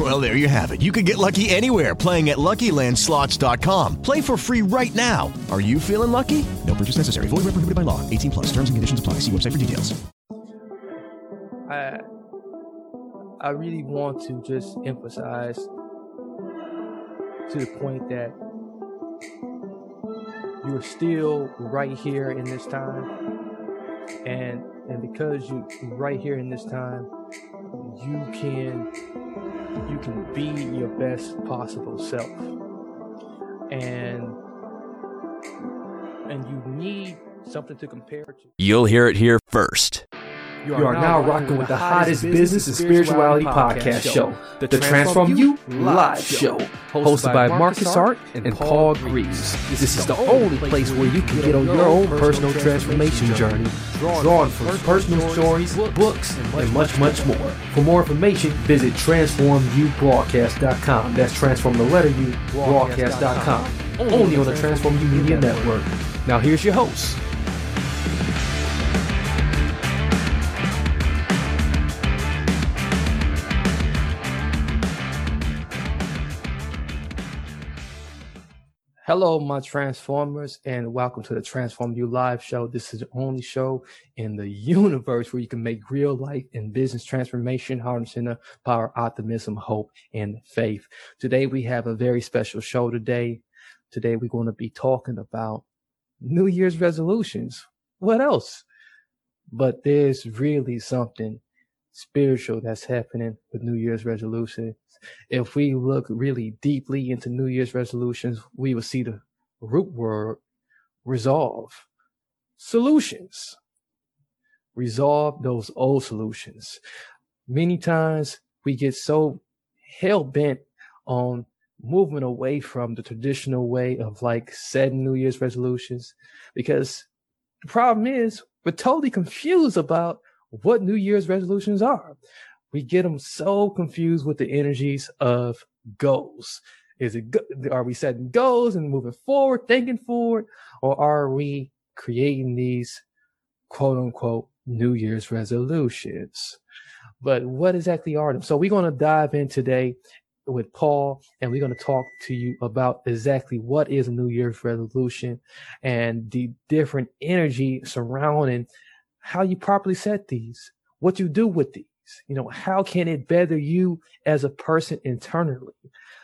Well, there you have it. You can get lucky anywhere playing at LuckyLandSlots.com. Play for free right now. Are you feeling lucky? No purchase necessary. Void where prohibited by law. 18 plus. Terms and conditions apply. See website for details. I I really want to just emphasize to the point that you're still right here in this time and and because you're right here in this time you can you can be your best possible self and and you need something to compare to You'll hear it here first. You are, now rocking with the hottest business and spirituality podcast show, the Transform You Live Show, hosted by Marcus Hart and Paul Greaves. This is the only place where you can get on your own personal transformation journey, drawn from personal stories, books, and much, much more. For more information, visit transformubroadcast.com. That's transform the letter U broadcast.com. Only on the Transform You Media Network. Now here's your host. Hello, my Transformers, and welcome to the Transform You Live show. This is the only show in the universe where you can make real life and business transformation, harnessing the power, optimism, hope, and faith. Today, we have a very special show today. Today, we're going to be talking about New Year's resolutions. What else? But there's really something spiritual that's happening with New Year's resolutions. If we look really deeply into New Year's resolutions, we will see the root word resolve. Solutions. Resolve those old solutions. Many times we get so hell bent on moving away from the traditional way of like setting New Year's resolutions because the problem is we're totally confused about what New Year's resolutions are. We get them so confused with the energies of goals. Is it, are we setting goals and moving forward, thinking forward, or are we creating these quote unquote New Year's resolutions? But what exactly are them? So we're going to dive in today with Paul and we're going to talk to you about exactly what is a New Year's resolution and the different energy surrounding how you properly set these, what you do with these. You know, how can it better you as a person internally?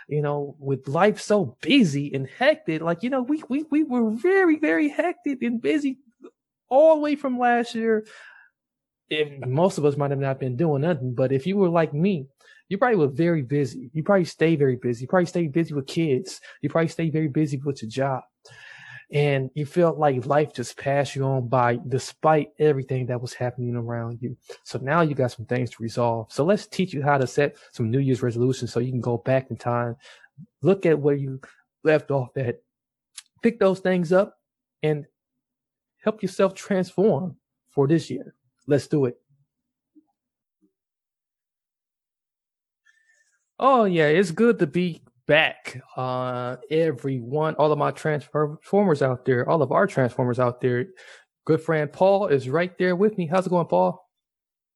You know, with life so busy and hectic, like, you know, we, we, we were very, very hectic and busy all the way from last year. If most of us might have not been doing nothing, but if you were like me, you probably were very busy. You probably stay very busy. You probably stay busy with kids. You probably stay very busy with your job and you felt like life just passed you on by despite everything that was happening around you. So now you got some things to resolve. So let's teach you how to set some New Year's resolutions so you can go back in time, look at where you left off at, pick those things up and help yourself transform for this year. Let's do it. Oh yeah, it's good to be back. Uh, everyone, all of my transformers out there, all of our transformers out there. Good friend Paul is right there with me. How's it going, Paul?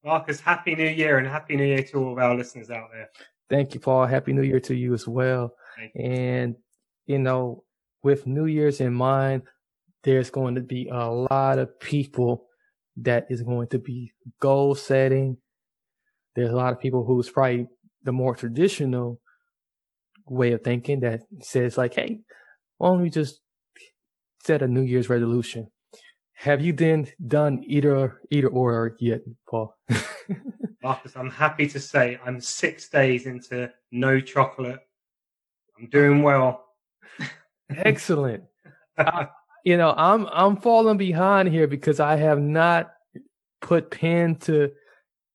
Marcus, happy new year and happy new year to all of our listeners out there. Thank you, Paul. Happy new year to you as well. You. And, you know, with New Year's in mind, there's going to be a lot of people that is going to be goal setting. There's a lot of people who's probably the more traditional way of thinking that says like, hey, why don't we just set a New Year's resolution? Have you then done either either or yet, Paul? Marcus, I'm happy to say I'm six days into no chocolate. I'm doing well. Excellent. I, you know, I'm I'm falling behind here because I have not put pen to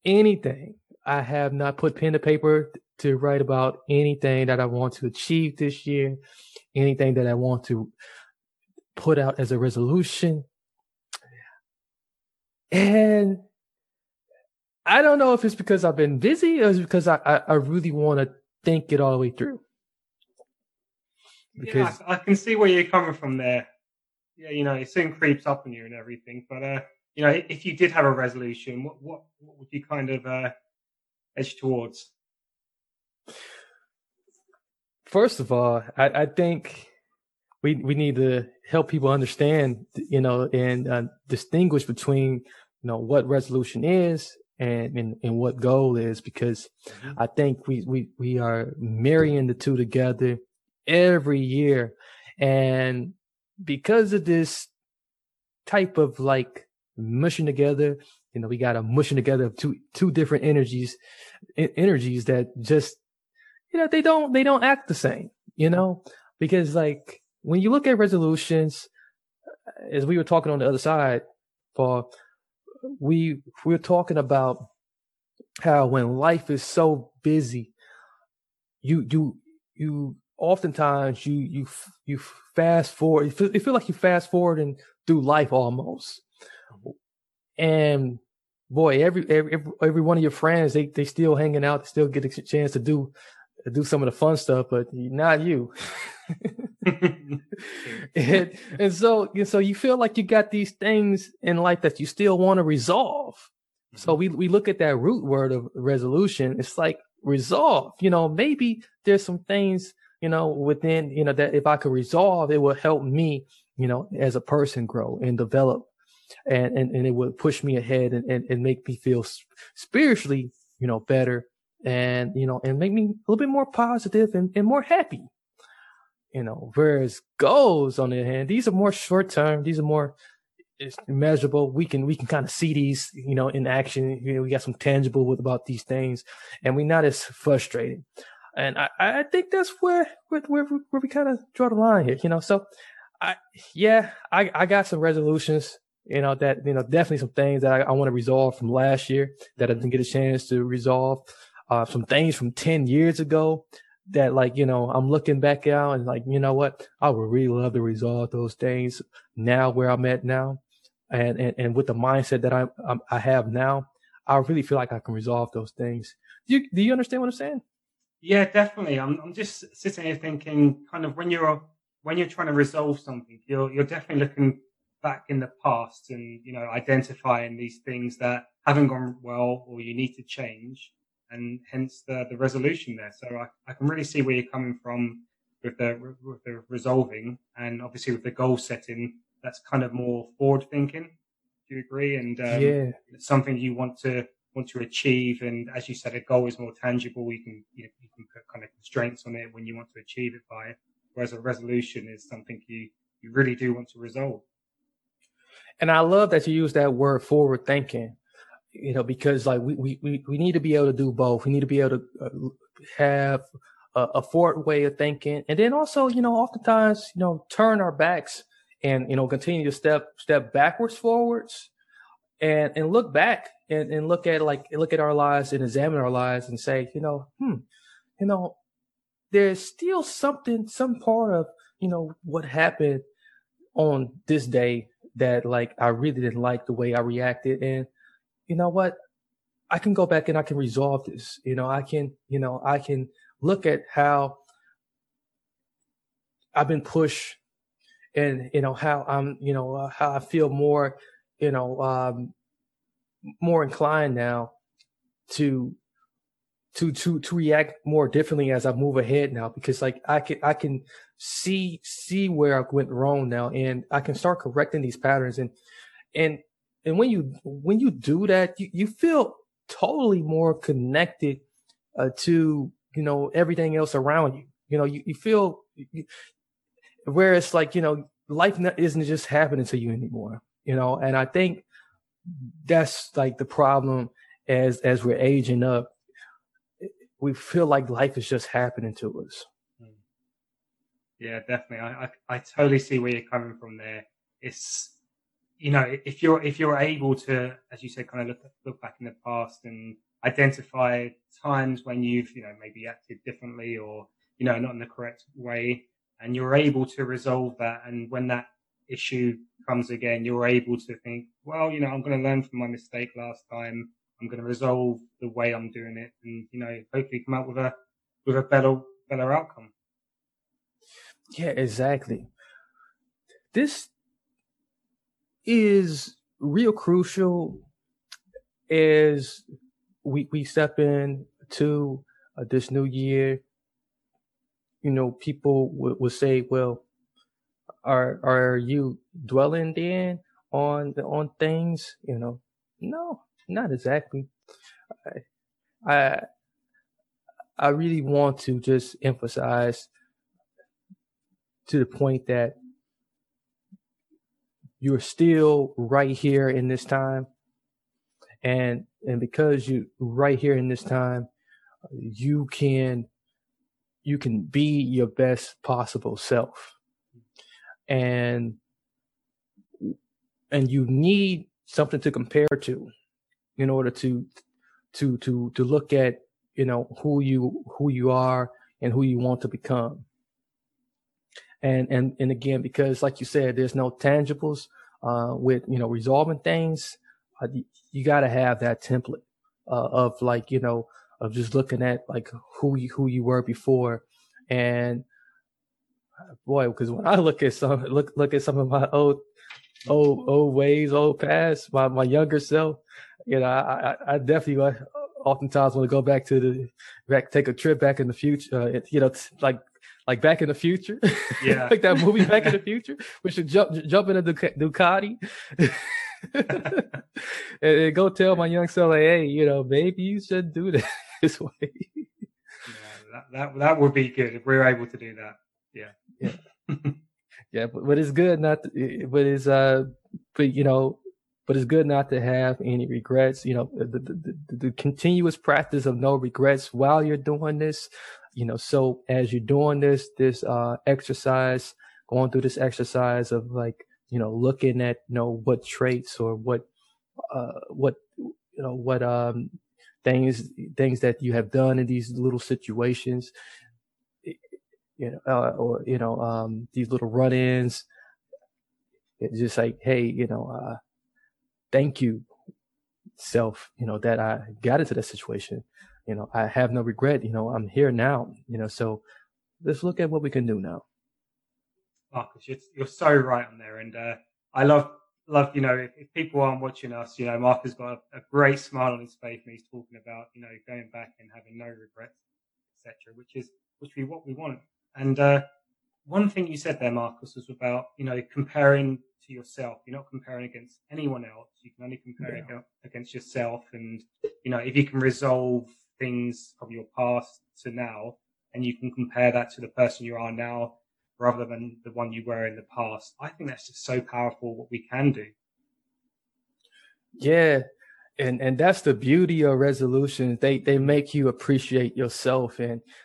anything. I have not put pen to paper to write about anything that I want to achieve this year, anything that I want to put out as a resolution. And I don't know if it's because I've been busy or it's because I, I, I really want to think it all the way through. Because yeah, I, I, can see where you're coming from there. Yeah, you know, it soon creeps up on you and everything. But uh, you know, if you did have a resolution, what what, what would you kind of uh, edge towards? First of all, I, I think we we need to help people understand, you know, and uh, distinguish between you know what resolution is and, and, and what goal is because mm-hmm. I think we, we, we are marrying the two together every year. And because of this type of like mushing together, you know, we got a mushing together of two, two different energies, energies that just, you know, they don't, they don't act the same, you know, because like when you look at resolutions, as we were talking on the other side, Paul, we we're talking about how when life is so busy, you you you oftentimes you you you fast forward. You feel, you feel like you fast forward and through life almost. And boy, every every every one of your friends they they still hanging out, they still get a chance to do do some of the fun stuff, but not you. and, and so and so you feel like you got these things in life that you still want to resolve. Mm-hmm. So we we look at that root word of resolution. It's like resolve. You know, maybe there's some things you know within you know that if I could resolve, it will help me you know as a person grow and develop, and and, and it would push me ahead and, and, and make me feel spiritually you know better and you know and make me a little bit more positive and, and more happy. You know whereas goals on the other hand these are more short term these are more measurable. We can we can kind of see these you know in action. You know, we got some tangible with about these things and we're not as frustrated. And i i think that's where where where, where we kind of draw the line here you know? So i yeah i i got some resolutions you know that you know definitely some things that i, I want to resolve from last year that i didn't get a chance to resolve uh, some things from 10 years ago that like, you know, I'm looking back out and like, you know what? I would really love to resolve those things now where I'm at now. And, and, and with the mindset that I, I have now, I really feel like I can resolve those things. Do you, do you understand what I'm saying? Yeah, definitely. I'm, I'm just sitting here thinking kind of when you're, when you're trying to resolve something, you're, you're definitely looking back in the past and, you know, identifying these things that haven't gone well or you need to change and hence the, the resolution there. So I, I can really see where you're coming from with the, with the resolving and obviously with the goal setting, that's kind of more forward thinking. Do you agree? And um, yeah, it's something you want to want to achieve. And as you said, a goal is more tangible. You can you, know, you can put kind of constraints on it when you want to achieve it by. Whereas a resolution is something you you really do want to resolve. And I love that you use that word forward thinking you know, because like we, we, we need to be able to do both. We need to be able to uh, have a, a forward way of thinking. And then also, you know, oftentimes, you know, turn our backs and, you know, continue to step, step backwards forwards and, and look back and, and look at like, look at our lives and examine our lives and say, you know, hmm, you know, there's still something, some part of, you know, what happened on this day that like I really didn't like the way I reacted. And, you know what? I can go back and I can resolve this. You know, I can, you know, I can look at how I've been pushed and, you know, how I'm, you know, uh, how I feel more, you know, um, more inclined now to, to, to, to react more differently as I move ahead now because like I can, I can see, see where I went wrong now and I can start correcting these patterns and, and and when you when you do that, you, you feel totally more connected uh, to you know everything else around you. You know, you, you feel you, where it's like you know life isn't just happening to you anymore. You know, and I think that's like the problem as as we're aging up. We feel like life is just happening to us. Hmm. Yeah, definitely. I, I, I totally see where you're coming from there. It's you know, if you're if you're able to, as you said, kind of look look back in the past and identify times when you've you know maybe acted differently or you know not in the correct way, and you're able to resolve that, and when that issue comes again, you're able to think, well, you know, I'm going to learn from my mistake last time. I'm going to resolve the way I'm doing it, and you know, hopefully come out with a with a better better outcome. Yeah, exactly. This is real crucial as we we step in to uh, this new year. You know, people would say, "Well, are are you dwelling then on on things?" You know, no, not exactly. I I, I really want to just emphasize to the point that you're still right here in this time. And and because you right here in this time you can you can be your best possible self. And and you need something to compare to in order to to to to look at you know who you who you are and who you want to become and and and again because like you said there's no tangibles uh, with you know resolving things uh, you got to have that template uh, of like you know of just looking at like who you who you were before. And boy because when i look at some look look at some of my old old old ways old past my my younger self you know i i, I definitely uh, oftentimes want to go back to the back take a trip back in the future uh, you know like like Back in the Future. Yeah, like that movie Back in the Future. We should jump jump in a Ducati. and, and, go tell my young self, like, hey, you know, maybe you should do this, this way. Yeah, that, that that would be good if we are able to do that. Yeah. Yeah. yeah, but, but it's good not to, but it's uh but you know but it's good not to have any regrets. You know, the, the, the, the, continuous practice of no regrets while you're doing this you know, so as you're doing this, this, uh, exercise, going through this exercise of like, you know, looking at, you know, what traits or what, uh, what, you know, what, um, things, things that you have done in these little situations, you know, uh, or, you know, um, these little run-ins. It's just like, hey, you know, uh, thank you, self, you know, that I got into that situation you know, I have no regret. You know, I'm here now. You know, so let's look at what we can do now. Marcus, you're, you're so right on there, and uh, I love love you know if, if, people aren't watching us, you know, Marcus got a, a, great smile on his face when he's talking about you know going back and having no regrets, etc. Which is which we what we want. And uh, one thing you said there, Marcus, was about you know comparing to yourself. You're not comparing against anyone else. You can only compare yeah. against yourself. And you know if you can resolve things from your past to now, and you can compare that to the person you are now rather than the one you were in the past. I think that's just so powerful what we can do. Yeah. And and that's the beauty of resolutions. They they make you appreciate yourself and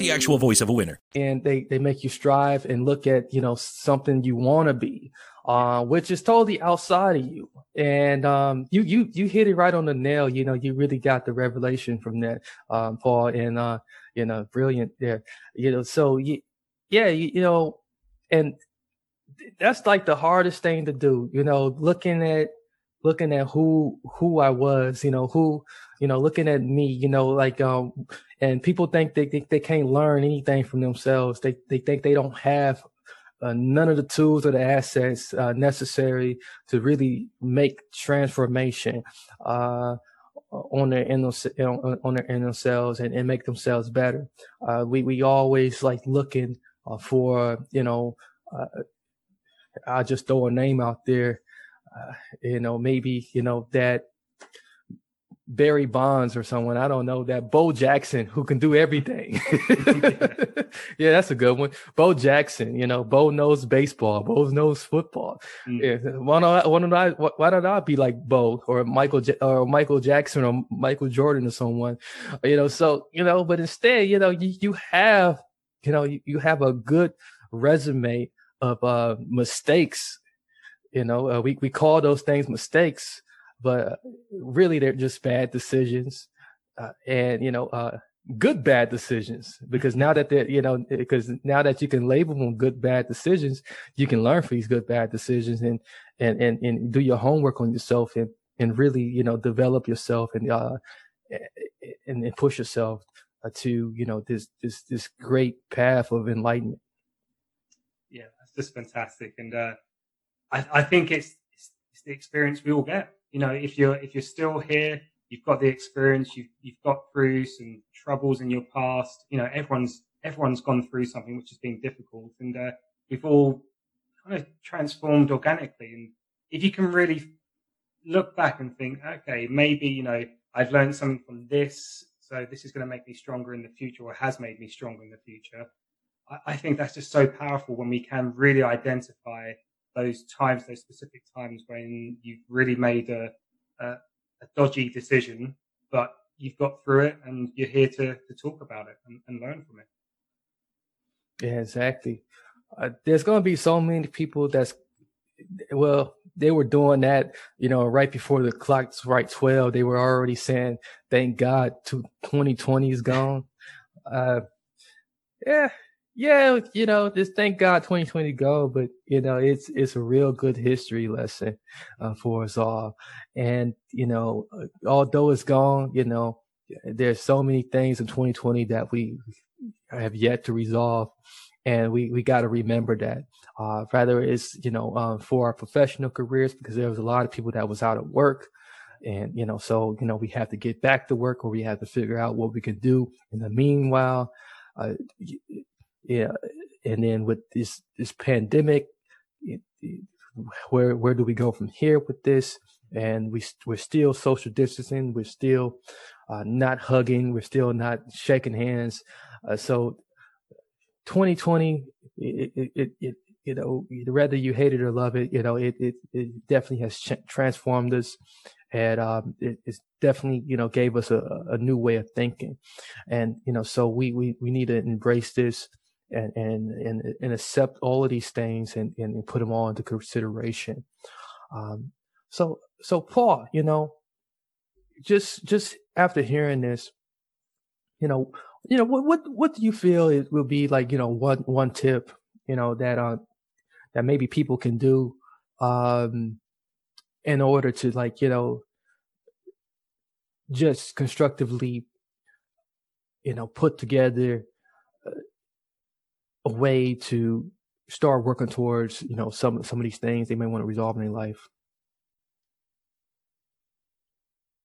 the actual voice of a winner. And they, they make you strive and look at, you know, something you want to be, uh, which is totally outside of you. And, um, you, you, you hit it right on the nail. You know, you really got the revelation from that, um, Paul and, uh, you know, brilliant there, you know, so you, yeah, you, you know, and that's like the hardest thing to do, you know, looking at, looking at who who I was, you know, who, you know, looking at me, you know, like um and people think they they, they can't learn anything from themselves. They they think they don't have uh, none of the tools or the assets uh, necessary to really make transformation uh, on their inner on their inner selves and, and make themselves better. Uh, we we always like looking uh, for you know. Uh, I just throw a name out there you know, maybe, you know, that Barry Bonds or someone, I don't know, that Bo Jackson who can do everything. yeah, that's a good one. Bo Jackson, you know, Bo knows baseball, Bo knows football. Mm. Yeah, why don't I, why don't I, why don't I be like Bo or Michael, or Michael Jackson or Michael Jordan or someone, you know, so, you know, but instead, you know, you, you have, you know, you, you have a good resume of, uh, mistakes. You know, uh, we, we call those things mistakes but really they're just bad decisions. Uh, and, you know, uh, good bad decisions because now that they're, you know, because now that you can label them good bad decisions, you can learn from these good bad decisions and, and, and, and do your homework on yourself and, and really, you know, develop yourself and, uh, and, and push yourself uh, to, you know, this, this, this great path of enlightenment. Yeah, that's just fantastic. And, uh, I, I think it's, it's the experience we all get you know, if you're if you're still here, you've got the experience, you've you've got through some troubles in your past. You know, everyone's everyone's gone through something which has been difficult, and uh, we've all kind of transformed organically. And if you can really look back and think, okay, maybe you know I've learned something from this, so this is going to make me stronger in the future, or has made me stronger in the future. I, I think that's just so powerful when we can really identify those times, those specific times when you've really made a, a, a dodgy decision, but you've got through it and you're here to, to talk about it and, and learn from it. Yeah, exactly. Uh, there's going to be so many people that's, well, they were doing that, you know, right before the clock right 12. They were already saying, thank God 2020 is gone. Uh, yeah, yeah, you know, just thank God 2020 go, but you know, it's it's a real good history lesson uh, for us all. And you know, uh, although it's gone, you know, there's so many things in 2020 that we have yet to resolve, and we we got to remember that. Uh, rather, it's you know, uh, for our professional careers because there was a lot of people that was out of work. And, you know, so, you know, we have to get back to work or we have to figure out what we can do in the meanwhile. Uh, yeah, and then with this this pandemic, where where do we go from here with this? And we we're still social distancing. We're still uh, not hugging. We're still not shaking hands. Uh, so, 2020, it, it, it, you know, whether you hate it or love it, you know, it it, it definitely has ch- transformed us, and um, it, it's definitely you know gave us a, a new way of thinking, and you know, so we we we need to embrace this and and and, and accept all of these things and, and put them all into consideration. Um, so so Paul, you know, just just after hearing this, you know, you know what what what do you feel it will be like? You know, one one tip, you know that uh that maybe people can do um in order to like you know just constructively you know put together a way to start working towards you know some some of these things they may want to resolve in their life?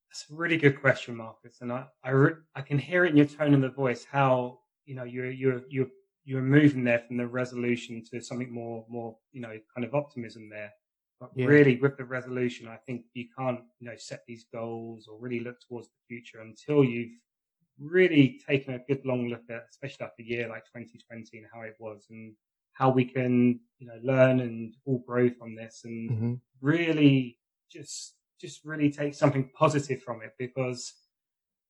That's a really good question, Marcus, and I I, re- I can hear it in your tone and the voice how you know you're you're you're you're moving there from the resolution to something more more you know kind of optimism there. But yeah. really, with the resolution, I think you can't you know set these goals or really look towards the future until you've really taken a good long look at, especially after a year like 2020 and how it was and how we can, you know, learn and all grow from this and mm-hmm. really just, just really take something positive from it because,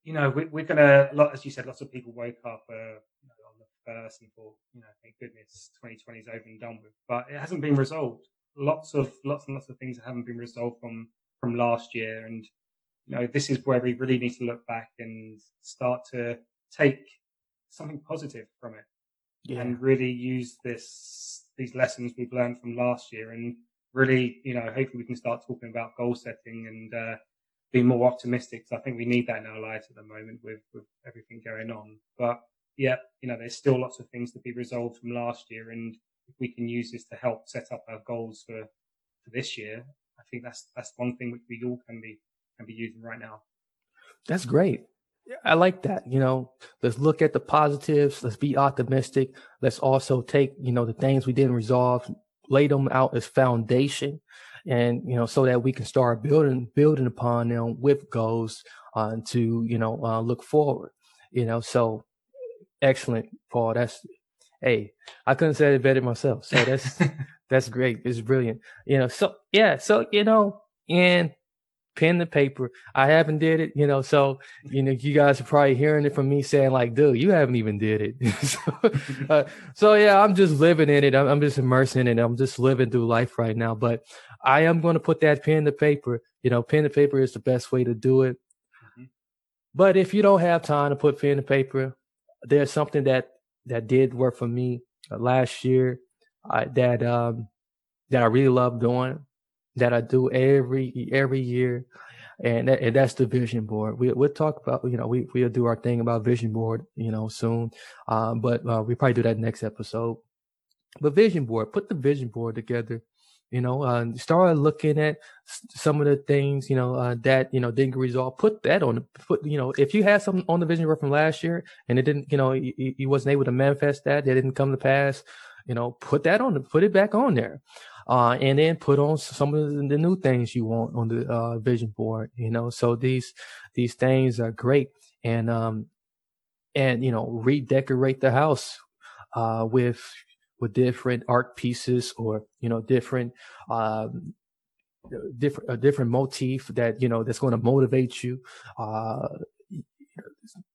you know, we, are going to, a lot, as you said, lots of people woke up, uh, you know, on the first and thought, you know, thank goodness 2020 is over and done with, but it hasn't been resolved. Lots of, lots and lots of things that haven't been resolved from, from last year. And you know, this is where we really need to look back and start to take something positive from it yeah. and really use this, these lessons we've learned from last year and really, you know, hopefully we can start talking about goal setting and, uh, be more optimistic. I think we need that in our lives at the moment with, with everything going on. But yeah, you know, there's still lots of things to be resolved from last year. And if we can use this to help set up our goals for, for this year, I think that's, that's one thing which we all can be can be using right now. That's great. I like that. You know, let's look at the positives. Let's be optimistic. Let's also take, you know, the things we didn't resolve, lay them out as foundation and you know so that we can start building building upon them with goals uh, to you know uh, look forward you know so excellent paul that's hey i couldn't say it better myself so that's that's great it's brilliant you know so yeah so you know and pen to paper i haven't did it you know so you know you guys are probably hearing it from me saying like dude you haven't even did it so, uh, so, yeah i'm just living in it I'm, I'm just immersing in it i'm just living through life right now but I am going to put that pen to paper. You know, pen to paper is the best way to do it. Mm-hmm. But if you don't have time to put pen to paper, there's something that that did work for me uh, last year uh, that um that I really love doing that I do every every year, and that, and that's the vision board. We we'll talk about you know we we'll do our thing about vision board you know soon, um, but uh, we probably do that next episode. But vision board, put the vision board together you know, uh, start looking at some of the things, you know, uh, that, you know, didn't resolve. Put that on, put, you know, if you had something on the vision board from last year and it didn't, you know, you, you wasn't able to manifest that, it didn't come to pass, you know, put that on, put it back on there. Uh, and then put on some of the new things you want on the, uh, vision board, you know, so these, these things are great. And, um, and, you know, redecorate the house, uh, with, with different art pieces or you know different um, different a different motif that you know that's going to motivate you uh,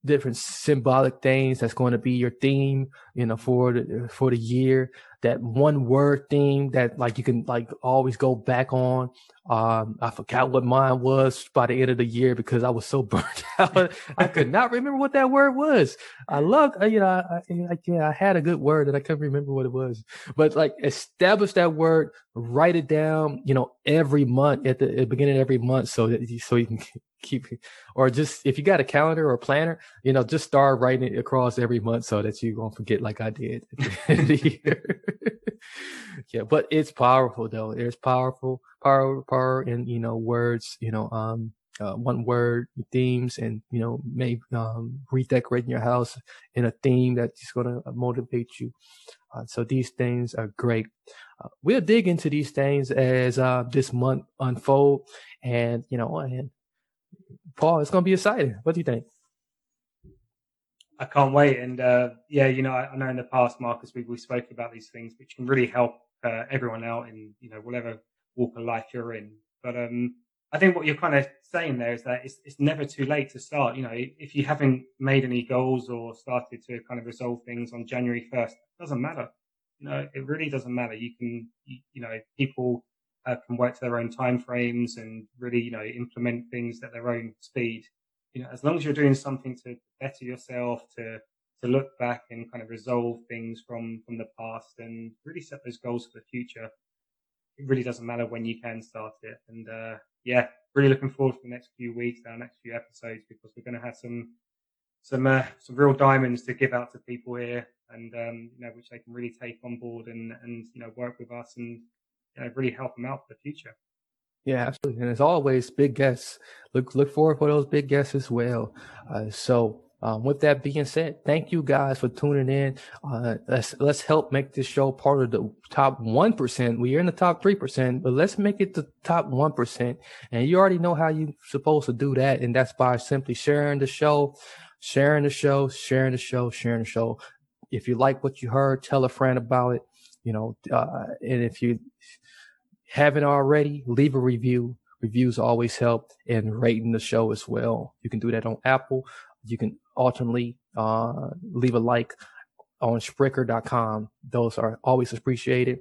different symbolic things that's going to be your theme you know for the for the year. That one word theme that like you can like always go back on um i forgot what mine was by the end of the year because i was so burnt out. I could not remember what that word was. I loved uh, you know I, I, yeah, I had a good word and i couldn't remember what it was. But like establish that word write it down you know every month at the, at the beginning of every month so that you, so you can keep or just if you got a calendar or a planner you know just start writing it across every month so that you won't forget like i did yeah but it's powerful though there's powerful power power in you know words you know um uh, one word themes and you know maybe um redecorating your house in a theme that's going to motivate you uh, so these things are great uh, we'll dig into these things as uh this month unfold and you know and Paul, it's going to be exciting. What do you think? I can't wait. And uh, yeah, you know, I, I, know in the past, Marcus, we we spoke about these things, which can really help uh, everyone out in you know whatever walk of life you're in. But um, I think what you're kind of saying there is that it's it's never too late to start. You know, if you haven't made any goals or started to kind of resolve things on January first, doesn't matter. You know, it really doesn't matter. You can, you, you know, people uh, can work to their own time frames and really, you know, implement things at their own speed. You know, as long as you're doing something to better yourself, to to look back and kind of resolve things from from the past and really set those goals for the future. It really doesn't matter when you can start it. And uh, yeah, really looking forward to the next few weeks, our next few episodes, because we're going to have some some uh, some real diamonds to give out to people here, and um, you know, which they can really take on board and and you know work with us and you know, really help them out for the future. Yeah, absolutely. And as always, big guests. Look look forward for those big guests as well. Uh, so um, with that being said, thank you guys for tuning in. Uh, let's let's help make this show part of the top one percent. We're in the top three percent, but let's make it the top one percent. And you already know how you're supposed to do that, and that's by simply sharing the show, sharing the show, sharing the show, sharing the show. If you like what you heard, tell a friend about it. You know, uh, and if you haven't already, leave a review. Reviews always help and rating the show as well. You can do that on Apple. You can ultimately uh, leave a like on Spreaker.com. Those are always appreciated.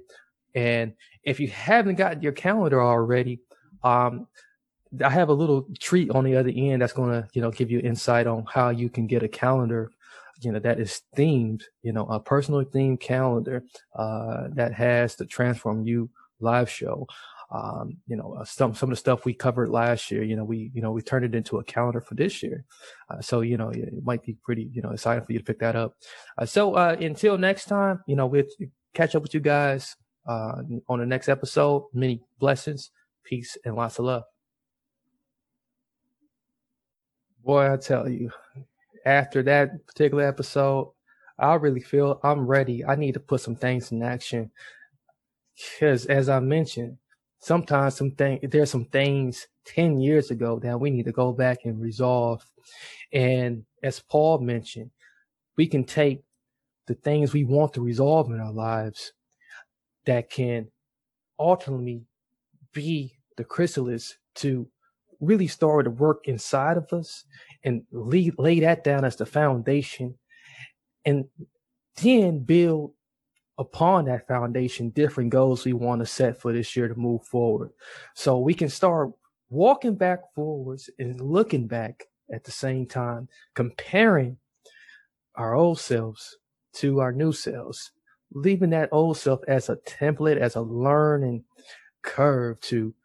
And if you haven't got your calendar already, um, I have a little treat on the other end that's going to, you know, give you insight on how you can get a calendar, you know, that is themed, you know, a personal themed calendar, uh, that has the Transform You live show. Um, you know, uh, some some of the stuff we covered last year, you know, we you know we turned it into a calendar for this year. Uh, so you know, it might be pretty you know exciting for you to pick that up. Uh, so uh, until next time, you know, we'll catch up with you guys uh, on the next episode. Many blessings, peace, and lots of love. Boy, I tell you, after that particular episode, I really feel I'm ready. I need to put some things in action because as I mentioned, sometimes some thing there's some things 10 years ago that we need to go back and resolve. And as Paul mentioned, we can take the things we want to resolve in our lives that can ultimately be the chrysalis to really start to work inside of us and lay, lay that down as the foundation and then build upon that foundation different goals we want to set for this year to move forward. So we can start walking back forwards and looking back at the same time, comparing our old selves to our new selves, leaving that old self as a template, as a learning curve to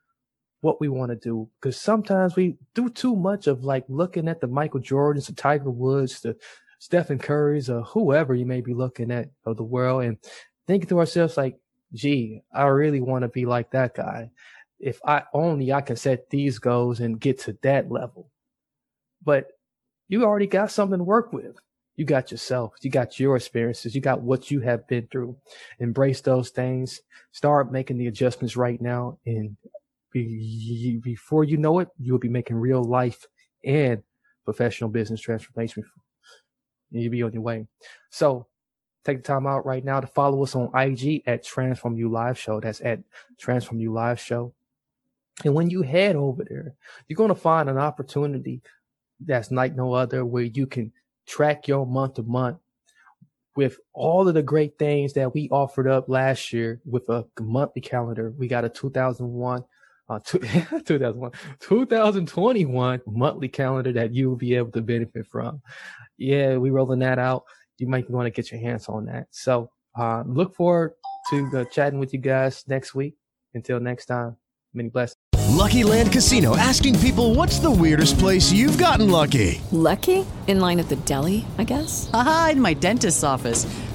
what we want to do. Because sometimes we do too much of like looking at the Michael Jordans, the Tiger Woods, the Stephen Curry's, or whoever you may be looking at of the world, and thinking to ourselves like, "Gee, I really want to be like that guy. If I only I can set these goals and get to that level." But you already got something to work with. You got yourself. You got your experiences. You got what you have been through. Embrace those things. Start making the adjustments right now. And be, before you know it, you'll be making real life and professional business transformation. You'll be on your way. So take the time out right now to follow us on IG at Transform You Live Show. That's at Transform You Live Show. And when you head over there, you're going to find an opportunity that's like no other where you can track your month to month with all of the great things that we offered up last year with a monthly calendar. We got a 2001, uh, two, 2001, 2021 monthly calendar that you will be able to benefit from. Yeah, we rolling that out. You might want to get your hands on that. So, uh, look forward to uh, chatting with you guys next week. Until next time, many blessings. Lucky Land Casino asking people what's the weirdest place you've gotten lucky? Lucky? In line at the deli, I guess? Aha, in my dentist's office.